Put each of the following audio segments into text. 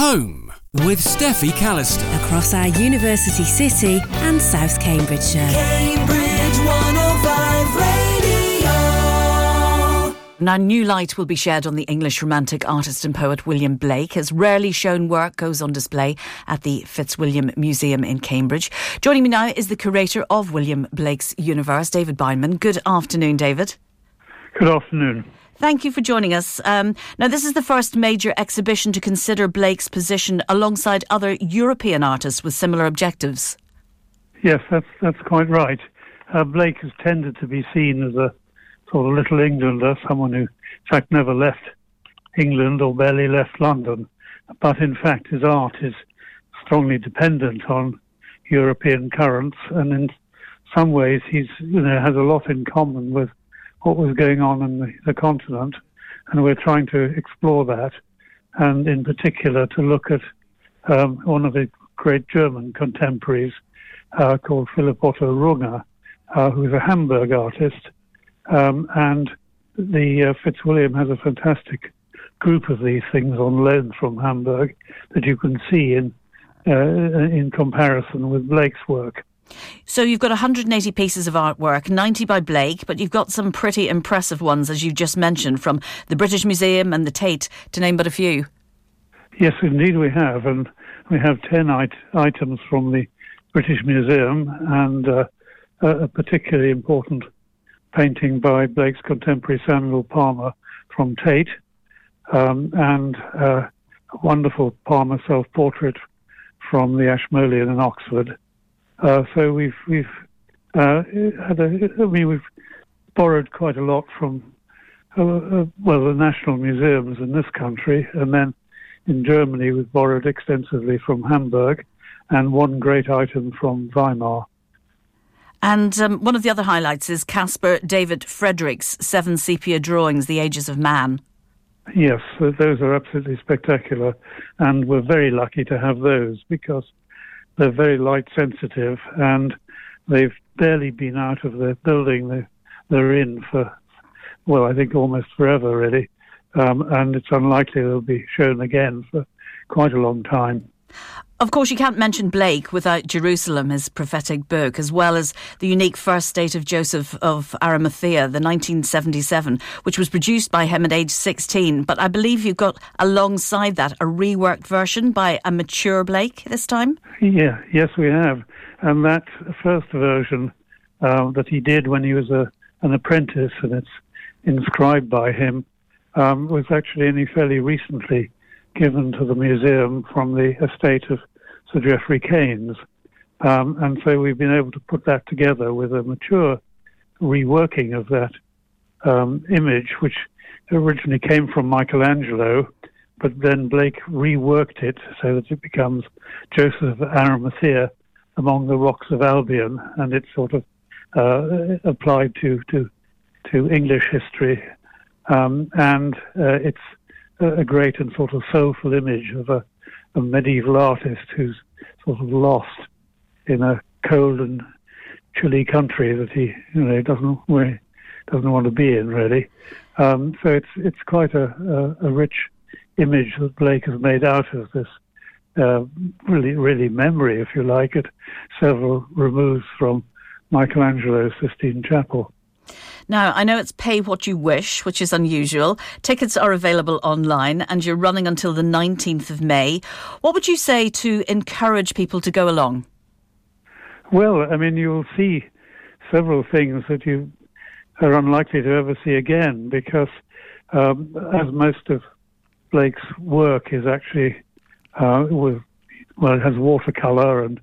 Home with Steffi Callister. across our university city and South Cambridgeshire. Cambridge 105 Radio. Now, new light will be shed on the English romantic artist and poet William Blake. His rarely shown work goes on display at the Fitzwilliam Museum in Cambridge. Joining me now is the curator of William Blake's Universe, David Bindman. Good afternoon, David. Good afternoon. Thank you for joining us. Um, now, this is the first major exhibition to consider Blake's position alongside other European artists with similar objectives. Yes, that's that's quite right. Uh, Blake has tended to be seen as a sort of little Englander, someone who, in fact, never left England or barely left London. But in fact, his art is strongly dependent on European currents, and in some ways, he's you know has a lot in common with what was going on in the, the continent, and we're trying to explore that, and in particular to look at um, one of the great German contemporaries uh, called Philipp Otto Runge, uh, who's a Hamburg artist, um, and the uh, Fitzwilliam has a fantastic group of these things on loan from Hamburg that you can see in uh, in comparison with Blake's work. So you've got 180 pieces of artwork, 90 by Blake, but you've got some pretty impressive ones, as you've just mentioned, from the British Museum and the Tate, to name but a few. Yes, indeed we have, and we have ten it- items from the British Museum and uh, a a particularly important painting by Blake's contemporary Samuel Palmer from Tate, um, and uh, a wonderful Palmer self-portrait from the Ashmolean in Oxford. Uh, so we've we've uh, had a, I mean we've borrowed quite a lot from uh, uh, well the national museums in this country, and then in Germany we've borrowed extensively from Hamburg, and one great item from Weimar. And um, one of the other highlights is Caspar David Friedrich's seven sepia drawings, The Ages of Man. Yes, those are absolutely spectacular, and we're very lucky to have those because they're very light sensitive and they've barely been out of the building they, they're in for, well, I think almost forever, really. Um, and it's unlikely they'll be shown again for quite a long time. Of course, you can't mention Blake without Jerusalem, his prophetic book, as well as the unique first state of Joseph of Arimathea, the 1977, which was produced by him at age 16. But I believe you've got alongside that a reworked version by a mature Blake this time. Yeah, yes, we have. And that first version uh, that he did when he was a, an apprentice, and it's inscribed by him, um, was actually only fairly recently given to the museum from the estate of Sir Geoffrey Keynes. Um, and so we've been able to put that together with a mature reworking of that um, image, which originally came from Michelangelo, but then Blake reworked it so that it becomes Joseph of Arimathea among the rocks of Albion, and it's sort of uh, applied to, to to English history, um, and uh, it's a, a great and sort of soulful image of a, a medieval artist who's sort of lost in a cold and chilly country that he you know doesn't really, doesn't want to be in really. Um, so it's it's quite a, a, a rich image that Blake has made out of this uh, really really memory, if you like, at several removes from Michelangelo's Sistine Chapel. Now, I know it's pay what you wish, which is unusual. Tickets are available online and you're running until the 19th of May. What would you say to encourage people to go along? Well, I mean, you'll see several things that you are unlikely to ever see again because, um, as most of Blake's work is actually uh, with, well, it has watercolor and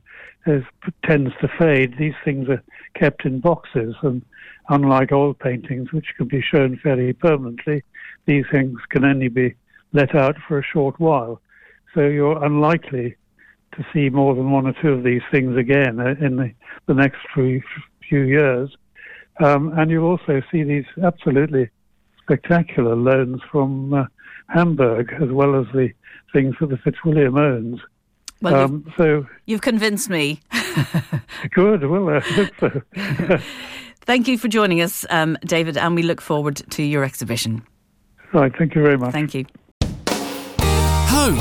tends to fade. These things are kept in boxes, and unlike oil paintings, which can be shown fairly permanently, these things can only be let out for a short while. So you're unlikely to see more than one or two of these things again uh, in the, the next few, few years. Um, and you'll also see these absolutely spectacular loans from uh, Hamburg, as well as the things that the Fitzwilliam owns. Well, Um, so You've convinced me. good. Well, I hope so. Thank you for joining us, um, David, and we look forward to your exhibition. right. Thank you very much. Thank you. Home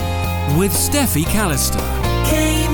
with Steffi Callister. K